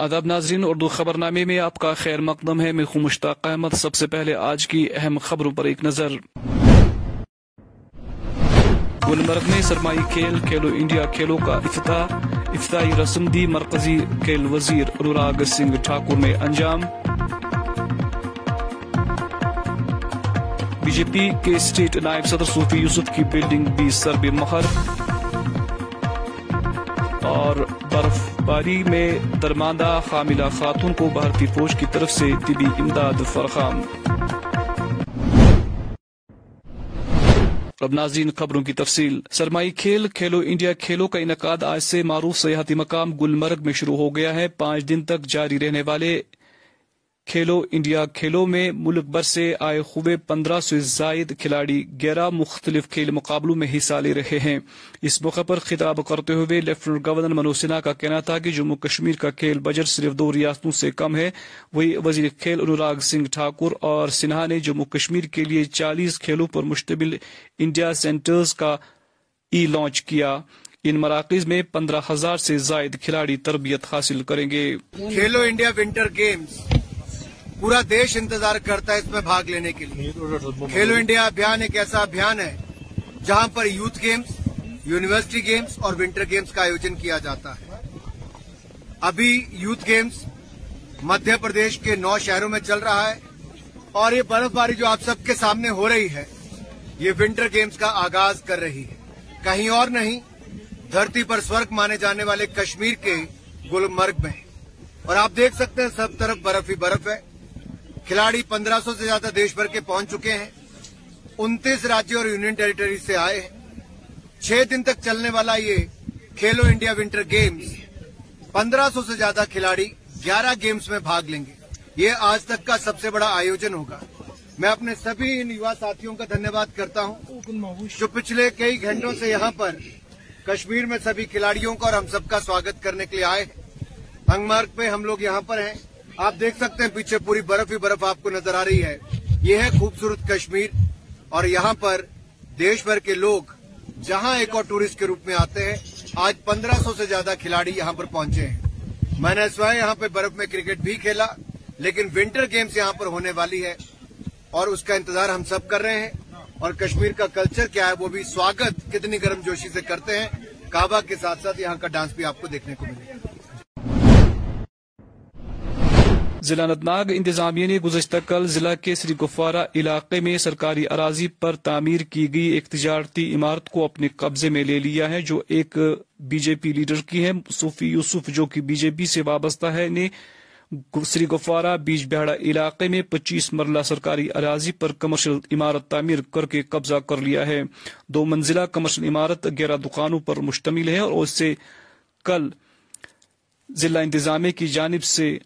ادب ناظرین، اردو خبر نامے میں آپ کا خیر مقدم ہے۔ میں خو مشتاق احمد۔ سب سے پہلے آج کی اہم خبروں پر ایک نظر۔ گلمرگ میں سرمائی کھیل، کھیلو انڈیا کھیلوں کا افتتاح۔ افتتاحی رسم دی مرکزی کھیل وزیر انوراگ سنگھ ٹھاکر میں انجام۔ بی جے پی کے اسٹیٹ نائب صدر صوفی یوسف کی بلڈنگ بھی سرب مہر۔ اور برف باری میں درماندہ حاملہ خاتون کو بھارتی فوج کی طرف سے طبی امداد فراہم۔ اب ناظرین خبروں کی تفصیل۔ سرمائی کھیل، کھیلو انڈیا کھیلوں کا انعقاد آج سے معروف سیاحتی مقام گلمرگ میں شروع ہو گیا ہے۔ پانچ دن تک جاری رہنے والے کھیلو انڈیا کھیلوں میں ملک بھر سے آئے ہوئے پندرہ سے زائد کھلاڑی گیارہ مختلف کھیل مقابلوں میں حصہ لے رہے ہیں۔ اس موقع پر خطاب کرتے ہوئے لیفٹنٹ گورنر منوج سنہا کا کہنا تھا کہ جموں کشمیر کا کھیل بجٹ صرف دو ریاستوں سے کم ہے۔ وہی وزیر کھیل انوراگ سنگھ ٹھاکر اور سنہا نے جموں کشمیر کے لیے چالیس کھیلوں پر مشتمل انڈیا سینٹرز کا ای لانچ کیا۔ ان مراکز میں پندرہ ہزار سے زائد کھلاڑی تربیت حاصل کریں گے۔ کھیلو انڈیا ونٹر گیمز پورا دیش انتظار کرتا ہے اس میں بھاگ لینے کے لیے۔ کھیلو انڈیا ابھیان ایک ایسا ابھیان ہے جہاں پر یوتھ گیمز، یونیورسٹی گیمز اور ونٹر گیمز کا آیوجن کیا جاتا ہے۔ ابھی یوتھ گیمز مدھیہ پردیش کے نو شہروں میں چل رہا ہے اور یہ برف باری جو آپ سب کے سامنے ہو رہی ہے، یہ ونٹر گیمز کا آغاز کر رہی ہے۔ کہیں اور نہیں، دھرتی پر سورگ مانے جانے والے کشمیر کے گلمرگ میں۔ اور آپ دیکھ سکتے ہیں سب طرف برف ہی برف ہے۔ کھلاڑی پندرہ سو سے زیادہ دیش بھر کے پہنچ چکے ہیں۔ انتیس راجیہ اور یونین ٹیریٹری سے آئے ہیں۔ چھ دن تک چلنے والا یہ کھیلو انڈیا ونٹر گیمز پندرہ سو سے زیادہ کھلاڑی گیارہ گیمز میں بھاگ لیں گے۔ یہ آج تک کا سب سے بڑا آیوجن ہوگا۔ میں اپنے سبھی ان یوا ساتھیوں کا دھنیہ واد کرتا ہوں جو پچھلے کئی گھنٹوں سے یہاں پر کشمیر میں سبھی کھلاڑیوں کا اور ہم سب کا سواگت کرنے کے لیے آئے ہنگ مارگ پہ ہم لوگ یہاں پر ہیں۔ آپ دیکھ سکتے ہیں پیچھے پوری برف ہی برف آپ کو نظر آ رہی ہے۔ یہ ہے خوبصورت کشمیر اور یہاں پر دیش بھر کے لوگ جہاں ایک اور ٹورسٹ کے روپ میں آتے ہیں، آج پندرہ سو سے زیادہ کھلاڑی یہاں پر پہنچے ہیں۔ میں نے سوائے یہاں پہ برف میں کرکٹ بھی کھیلا، لیکن ونٹر گیمز یہاں پر ہونے والی ہے اور اس کا انتظار ہم سب کر رہے ہیں۔ اور کشمیر کا کلچر کیا ہے، وہ بھی سواگت کتنی گرم جوشی سے کرتے ہیں۔ کعبہ کے ساتھ ساتھ یہاں کا ڈانس بھی آپ کو دیکھنے کو ملے ضلع انتناگ انتظامیہ نے گزشتہ کل ضلع کے سری گفوارہ علاقے میں سرکاری اراضی پر تعمیر کی گئی ایک تجارتی عمارت کو اپنے قبضے میں لے لیا ہے، جو ایک بی جے پی لیڈر کی ہے، صوفی یوسف، جو کہ بی جے پی سے وابستہ ہے۔ نے سری گفوارہ بیج بہڑا علاقے میں پچیس مرلہ سرکاری اراضی پر کمرشل عمارت تعمیر کر کے قبضہ کر لیا ہے۔ دو منزلہ کمرشل عمارت گیارہ دکانوں پر مشتمل ہے اور اس سے کل ضلع انتظامیہ کی جانب سے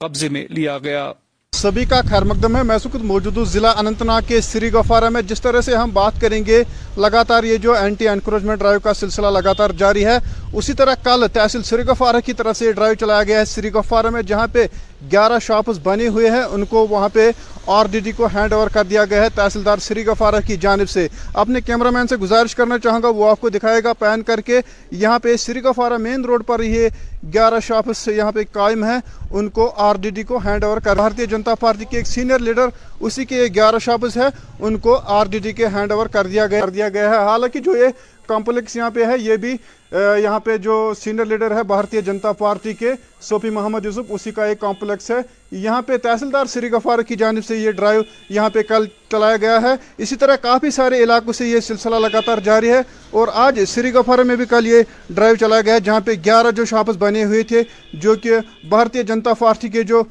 قبضے میں لیا گیا۔ سبھی کا خیر مقدم ہے۔ میں سکت موجود ہوں۔ ضلع اننت ناگ کے سری گفارہ میں۔ جس طرح سے ہم بات کریں گے، لگاتار یہ جو اینٹی انکروچمنٹ ڈرائیو کا سلسلہ لگاتار جاری ہے، اسی طرح کل تحصیل سری گفارہ کی طرف سے یہ ڈرائیو چلایا گیا ہے۔ سری گفارہ میں جہاں پہ گیارہ شاپس بنے ہوئے ہیں، ان کو وہاں پہ آر ڈی ڈی کو ہینڈ اوور کر دیا گیا ہے تحصیلدار سری گفارہ کی جانب سے۔ اپنے کیمرہ مین سے گزارش کرنا چاہوں گا، وہ آپ کو دکھائے گا پین کر کے۔ یہاں پہ سری گفارہ مین روڈ پر یہ گیارہ شاپس یہاں پہ قائم ہیں۔ ان کو آر ڈی ڈی کو ہینڈ اوور کر۔ بھارتیہ جنتا پارٹی کے ایک سینئر لیڈر اسی کے یہ گیارہ شاپس ہے۔ ان کو آر ڈی ڈی کے ہینڈ اوور کر دیا گیا، کر دیا گیا ہے۔ حالانکہ جو یہ کمپلیکس یہاں پہ ہے۔ یہ بھی یہاں پہ جو سینئر لیڈر ہے بھارتیہ جنتا پارٹی کے سوپی محمد یوسف، اسی کا ایک کمپلیکس ہے۔ یہاں پہ تحصیلدار سری غفار کی جانب سے یہ ڈرائیو یہاں پہ کل چلایا گیا ہے۔ اسی طرح کافی سارے علاقوں سے یہ سلسلہ لگاتار جاری ہے اور آج سری غفار میں بھی کل یہ ڈرائیو چلایا گیا ہے، جہاں پہ گیارہ جو شاپس بنے ہوئے تھے، جو کہ بھارتیہ جنتا پارٹی کے جو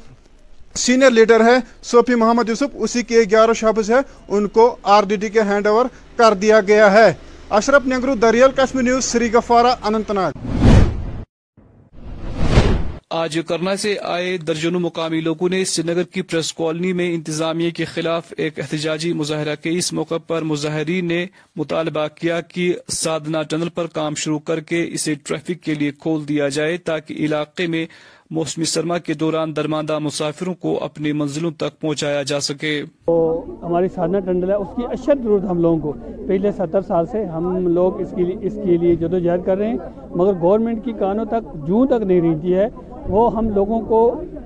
سینئر لیڈر ہے صوفی محمد یوسف، اسی کے گیارہ شاپس ہے ان کو آر ڈی ڈی کے ہینڈ اوور کر دیا گیا ہے۔ اشرف نگرو، دریال کشمیر نیوز، سری گفارہ اننت ناگ۔ آج کرنا سے آئے درجنوں مقامی لوگوں نے سری نگر کی پریس کالونی میں انتظامیہ کے خلاف ایک احتجاجی مظاہرہ کے اس موقع پر مظاہرین نے مطالبہ کیا کہ سادنا ٹنل پر کام شروع کر کے اسے ٹریفک کے لیے کھول دیا جائے تاکہ علاقے میں موسمی سرما کے دوران درماندہ مسافروں کو اپنی منزلوں تک پہنچایا جا سکے۔ تو ہماری سادنا ٹنڈل ہے، اس کی اشد ضرورت ہم لوگوں کو۔ پچھلے ستر سال سے ہم لوگ اس کے لیے اس کے لیے جدوجہد کر رہے ہیں، مگر گورنمنٹ کی کانوں تک جون تک نہیں رہتی ہے۔ وہ ہم لوگوں کو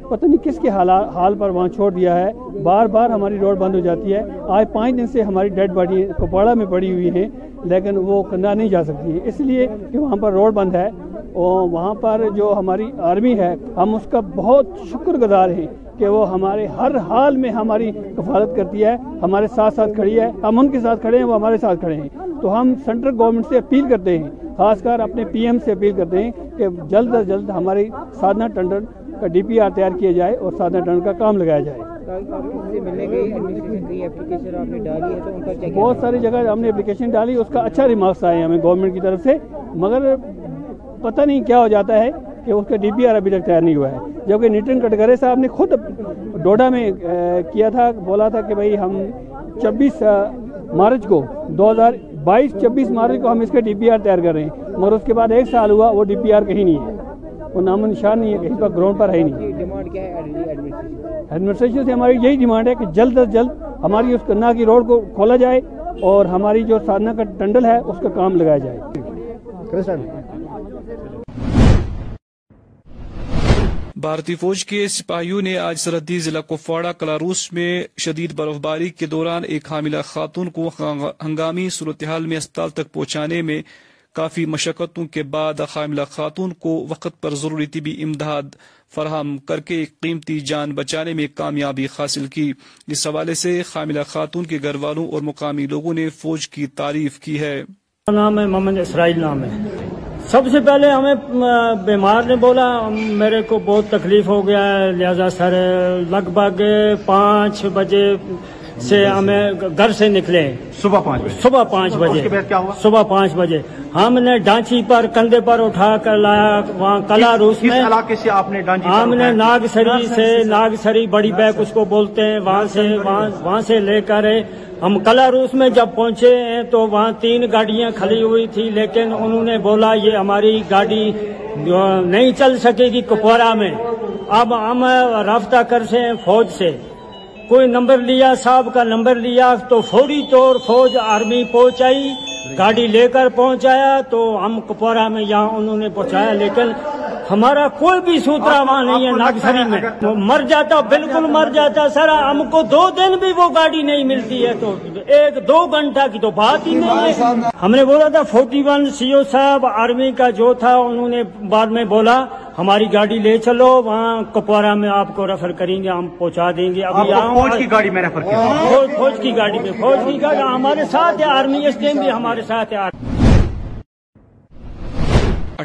پتہ نہیں کس کے حال پر وہاں چھوڑ دیا ہے۔ بار بار ہماری روڈ بند ہو جاتی ہے۔ آج پانچ دن سے ہماری ڈیڈ باڈی کپواڑہ میں پڑی ہوئی ہیں، لیکن وہ کنڈا نہیں جا سکتی ہے۔ اس لیے کہ وہاں پر روڈ بند ہے۔ وہاں پر جو ہماری آرمی ہے، ہم اس کا بہت شکر گزار ہیں کہ وہ ہمارے ہر حال میں ہماری کفالت کرتی ہے، ہمارے ساتھ ساتھ کھڑی ہے۔ ہم ان کے ساتھ کھڑے ہیں، وہ ہمارے ساتھ کھڑے ہیں۔ تو ہم سینٹرل گورنمنٹ سے اپیل کرتے ہیں، خاص کر اپنے پی ایم سے اپیل کرتے ہیں کہ جلد از جلد ہماری سادنا ٹنڈن کا ڈی پی آر تیار کیا جائے اور سادنا ٹنڈن کا کام لگایا جائے۔ بہت ساری جگہ ہم نے اپلیکیشن ڈالی، اس کا اچھا ریمارکس آئے ہمیں گورنمنٹ کی طرف سے۔ مگر پتہ نہیں کیا ہو جاتا ہے کہ اس کا ڈی پی آر ابھی تک تیار نہیں ہوا ہے۔ جبکہ نیٹن کٹگرے صاحب نے خود ڈوڈا میں کیا تھا، بولا تھا کہ بھائی ہم چبیس مارچ کو، دو ہزار بائیس چبیس مارچ کو ہم اس کا ڈی پی آر تیار کر رہے ہیں۔ مگر اس کے بعد ایک سال ہوا، وہ ڈی پی آر کہیں نہیں ہے۔ وہ نام نشان نہیں ہے، کہیں پر گراؤنڈ پر ہے نہیں۔ ایڈمنسٹریشن سے ہماری یہی ڈیمانڈ ہے کہ جلد از جلد ہماری اس کنہ کی روڈ کو کھولا جائے اور ہماری جو سادنا کا ٹنڈل ہے، اس کا کام لگایا جائے۔ بھارتی فوج کے سپاہیوں نے آج سرحدی ضلع کپواڑہ کلاروس میں شدید برف باری کے دوران ایک حاملہ خاتون کو ہنگامی صورتحال میں اسپتال تک پہنچانے میں کافی مشقتوں کے بعد حاملہ خاتون کو وقت پر ضروری طبی امداد فراہم کر کے ایک قیمتی جان بچانے میں کامیابی حاصل کی۔ اس حوالے سے حاملہ خاتون کے گھر والوں اور مقامی لوگوں نے فوج کی تعریف کی ہے۔ نام ہے محمد اسرائیل نام ہے۔ سب سے پہلے ہمیں بیمار نے بولا میرے کو بہت تکلیف ہو گیا ہے لہذا سر لگ بھگ پانچ بجے سے ہمیں گھر سے نکلے۔ صبح پانچ بجے۔ صبح پانچ بجے۔ صبح پانچ بجے۔ ہم نے ڈانچی پر کندھے پر اٹھا کر لایا وہاں کلا روس میں۔ علاقے سے آپ نے ڈانچی ہم نے ناگ سری سے ناگ سری بڑی بیک اس کو بولتے ہیں وہاں سے وہاں سے لے کر ہم کلا روس میں جب پہنچے ہیں تو وہاں تین گاڑیاں کھڑی ہوئی تھی، لیکن انہوں نے بولا، یہ ہماری گاڑی نہیں چل سکے گی کپورا میں۔ اب ہم رابطہ کر سے فوج سے۔ کوئی نمبر لیا، صاحب کا نمبر لیا، تو فوری طور فوج آرمی پہنچائی، گاڑی لے کر پہنچایا، تو ہم کپورا میں یہاں انہوں نے پہنچایا، لیکن ہمارا کوئی بھی سوترا وہاں نہیں ہے ناگسری میں۔ مر جاتا بالکل مر جاتا سر ہم کو دو دن بھی وہ گاڑی نہیں ملتی ہے تو ایک دو گھنٹہ کی تو بات ہی نہیں ہے۔ ہم نے بولا تھا فورٹی ون سی او صاحب آرمی کا جو تھا انہوں نے بعد میں بولا ہماری گاڑی لے چلو وہاں کپوارا میں آپ کو ریفر کریں گے ہم پہنچا دیں گے۔ ابھی فوج کی گاڑی میں ریفر فوج کی گاڑی میں فوج کی گاڑی ہمارے ساتھ ہے آرمی اس ٹائم بھی ہمارے ساتھ ہے۔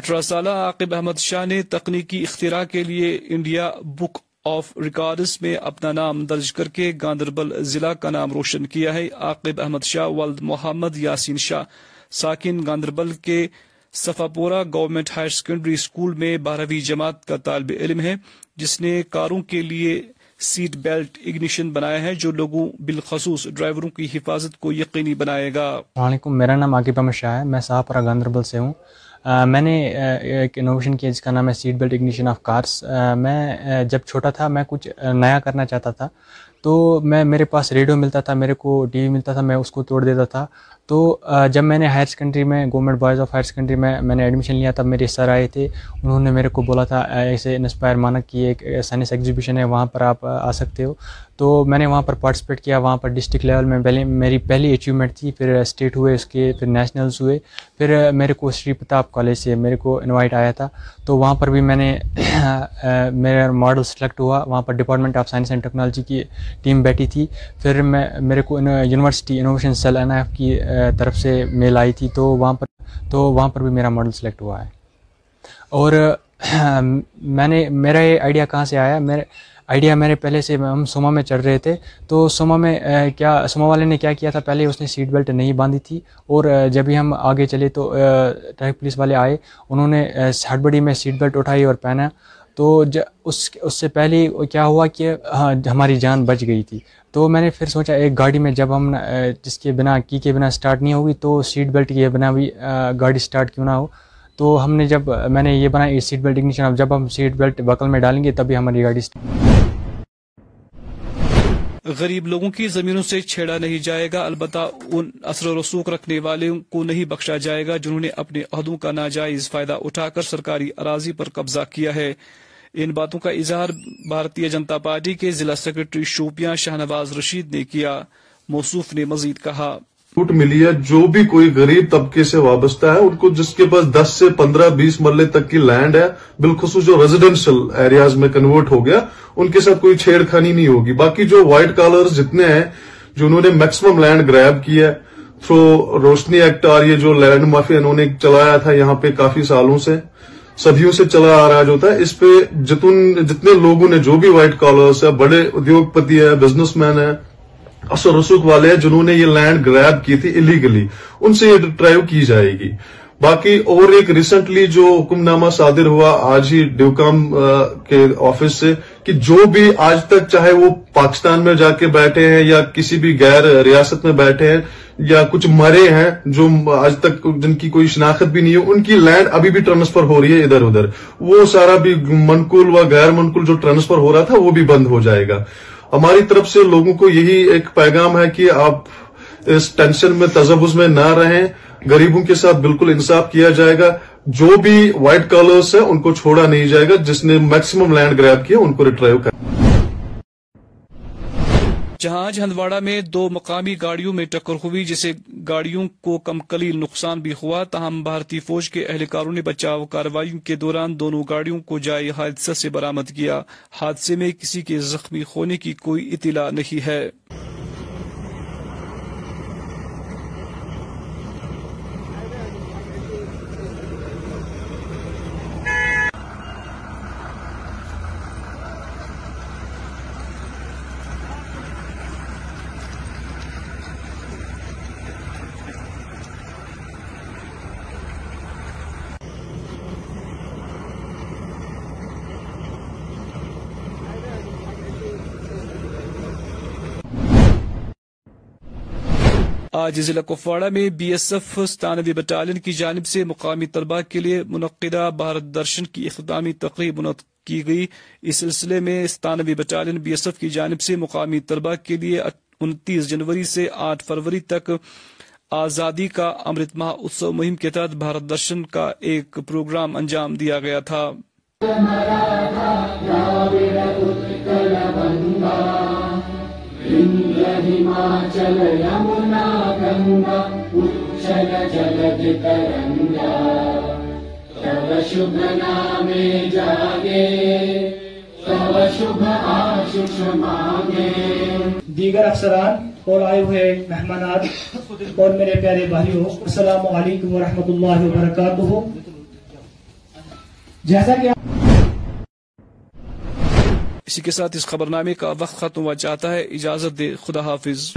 اٹھارہ سالہ عاقب احمد شاہ نے تکنیکی اختراع کے لیے انڈیا بک آف ریکارڈز میں اپنا نام درج کر کے گاندربل ضلع کا نام روشن کیا ہے۔ عاقب احمد شاہ، ولد محمد یاسین شاہ، ساکن گاندربل کے Safapora government higher secondary school میں بارہویں جماعت کا طالب علم ہے، جس نے کاروں کے لیے سیٹ بیلٹ اگنیشن بنایا ہے، جو لوگوں بالخصوص ڈرائیوروں کی حفاظت کو یقینی بنائے گا۔ السلام علیکم، میرا نام عاقب احمد شاہ ہے۔ میں صحاپورہ گاندربل سے ہوں۔ میں نے ایک انوویشن کیا جس کا نام ہے seat belt ignition of cars میں جب چھوٹا تھا، میں کچھ نیا کرنا چاہتا تھا، تو میں، میرے پاس ریڈیو ملتا تھا، میرے کو ٹی وی ملتا تھا، میں اس کو توڑ دیتا تھا۔ تو جب میں نے ہائر سیکنڈری میں government boys of higher secondary میں میں نے ایڈمیشن لیا، تب میرے سر آئے تھے۔ انہوں نے میرے کو بولا تھا ایسے انسپائر مانا کہ ایک سائنس ایگزیبیشن ہے، وہاں پر آپ آ سکتے ہو۔ تو میں نے وہاں پر پارٹیسپیٹ کیا، وہاں پر ڈسٹرک لیول میں پہلے میری پہلی اچیومنٹ تھی، پھر اسٹیٹ ہوئے اس کے، پھر نیشنلز ہوئے، پھر میرے کو شری پرتاپ کالج سے میرے کو انوائٹ آیا تھا۔ تو وہاں پر بھی میں نے میرا ماڈل سلیکٹ ہوا۔ وہاں پر department of science and technology کی ٹیم بیٹھی تھی۔ پھر میں، میرے کو university innovation cell N F کی طرف سے میل آئی تھی۔ تو وہاں پر، تو وہاں پر بھی میرا ماڈل سلیکٹ ہوا ہے۔ اور میں نے، میرا یہ آئیڈیا کہاں سے آیا؟ میرے آئیڈیا میرے پہلے سے ہم سوما میں چل رہے تھے۔ تو سوما میں کیا سوما والے نے کیا کیا تھا؟ پہلے اس نے سیٹ بیلٹ نہیں باندھی تھی اور جب ہی ہم آگے چلے تو ٹریفک پولیس والے آئے۔ انہوں نے ہڑبڑی میں سیٹ بیلٹ اٹھائی اور پہنا۔ تو اس اس سے پہلے کیا ہوا کہ ہماری جان بچ گئی تھی۔ تو میں نے پھر سوچا ایک گاڑی میں جب ہم جس کے بنا کی کے بنا اسٹارٹ نہیں ہوگی تو سیٹ بیلٹ کے بنا بھی گاڑی اسٹارٹ کیوں نہ ہو۔ تو ہم نے جب، میں نے یہ بنایا سیٹ بیلٹ اگنیشن اب جب ہم سیٹ بیلٹ بکل میں ڈالیں گے تبھی ہماری گاڑی غریب لوگوں کی زمینوں سے چھیڑا نہیں جائے گا، البتہ ان اثر و رسوخ رکھنے والوں کو نہیں بخشا جائے گا جنہوں نے اپنے عہدوں کا ناجائز فائدہ اٹھا کر سرکاری اراضی پر قبضہ کیا ہے۔ ان باتوں کا اظہار بھارتیہ جنتا پارٹی کے ضلع سیکرٹری شوپیاں شاہنواز رشید نے کیا۔ موصوف نے مزید کہا۔ چھوٹ ملی ہے، جو بھی کوئی غریب طبقے سے وابستہ ہے، ان کو جس کے پاس دس سے پندرہ بیس مرلے تک کی لینڈ ہے، بالخصوص جو ریزیڈینشل ایریاز میں کنورٹ ہو گیا، ان کے ساتھ کوئی چھیڑ خانی نہیں ہوگی۔ باقی جو وائٹ کالر جتنے ہیں، جو انہوں نے میکسیمم لینڈ گریب کی ہے تھرو روشنی ایکٹ اور یہ جو لینڈ مافیا انہوں نے چلایا تھا یہاں پہ کافی سالوں سے صدیوں سے چلا آ رہا جو ہوتا ہے، اس پہ جتنے لوگوں نے جو بھی وائٹ کالرس ہے، بڑے ادیوگ پتی ہے بزنس مین ہے اثر رسوخ والے ہیں جنہوں نے یہ لینڈ گریب کی تھی الیگلی ان سے یہ ڈرائیو کی جائے گی۔ باقی اور ایک ریسنٹلی جو حکم نامہ صادر ہوا آج ہی ڈیوکام کے آفس سے کہ جو بھی آج تک چاہے وہ پاکستان میں جا کے بیٹھے ہیں یا کسی بھی غیر ریاست میں بیٹھے ہیں یا کچھ مرے ہیں جو آج تک جن کی کوئی شناخت بھی نہیں ہے، ان کی لینڈ ابھی بھی ٹرانسفر ہو رہی ہے ادھر ادھر۔ وہ سارا بھی منقول و غیر منقول جو ٹرانسفر ہو رہا تھا وہ بھی بند ہو جائے گا۔ ہماری طرف سے لوگوں کو یہی ایک پیغام ہے کہ آپ اس ٹینشن میں تجبز میں نہ رہیں۔ غریبوں کے ساتھ بالکل انصاف کیا جائے گا۔ جو بھی وائٹ کالرس ہے ان کو چھوڑا نہیں جائے گا۔ جس نے میکسیمم لینڈ گریب کیا، ان کو ریٹرائیو کر جہاں ہندواڑہ میں دو مقامی گاڑیوں میں ٹکر ہوئی، جسے گاڑیوں کو کم کلی نقصان بھی ہوا، تاہم بھارتی فوج کے اہلکاروں نے بچاؤ کارروائیوں کے دوران دونوں گاڑیوں کو جائے حادثہ سے برامد کیا۔ حادثے میں کسی کے زخمی ہونے کی کوئی اطلاع نہیں ہے۔ آج ضلع کپواڑہ میں بی ایس ایف ستانوی بٹالین کی جانب سے مقامی طلباء کے لیے منعقدہ بھارت درشن کی اختتامی تقریب منعقد کی گئی۔ اس سلسلے میں ستانوی بٹالین بی ایس ایف کی جانب سے مقامی طلباء کے لیے انتیس جنوری سے آٹھ فروری تک آزادی کا امرت ماہ اتسو مہم کے تحت بھارت درشن کا ایک پروگرام انجام دیا گیا تھا۔ ہماچل یمنا گنگا اچل جلد ترنگا شبھ جاگے شبھ مانگے. دیگر افسران، اور آئے ہوئے مہمانات، اور میرے پیارے بھائیو السلام علیکم ورحمۃ اللہ وبرکاتہ۔ جیسا کہ اسی کے ساتھ اس خبر نامے کا وقت ختم ہوا چاہتا ہے. اجازت دے خدا حافظ.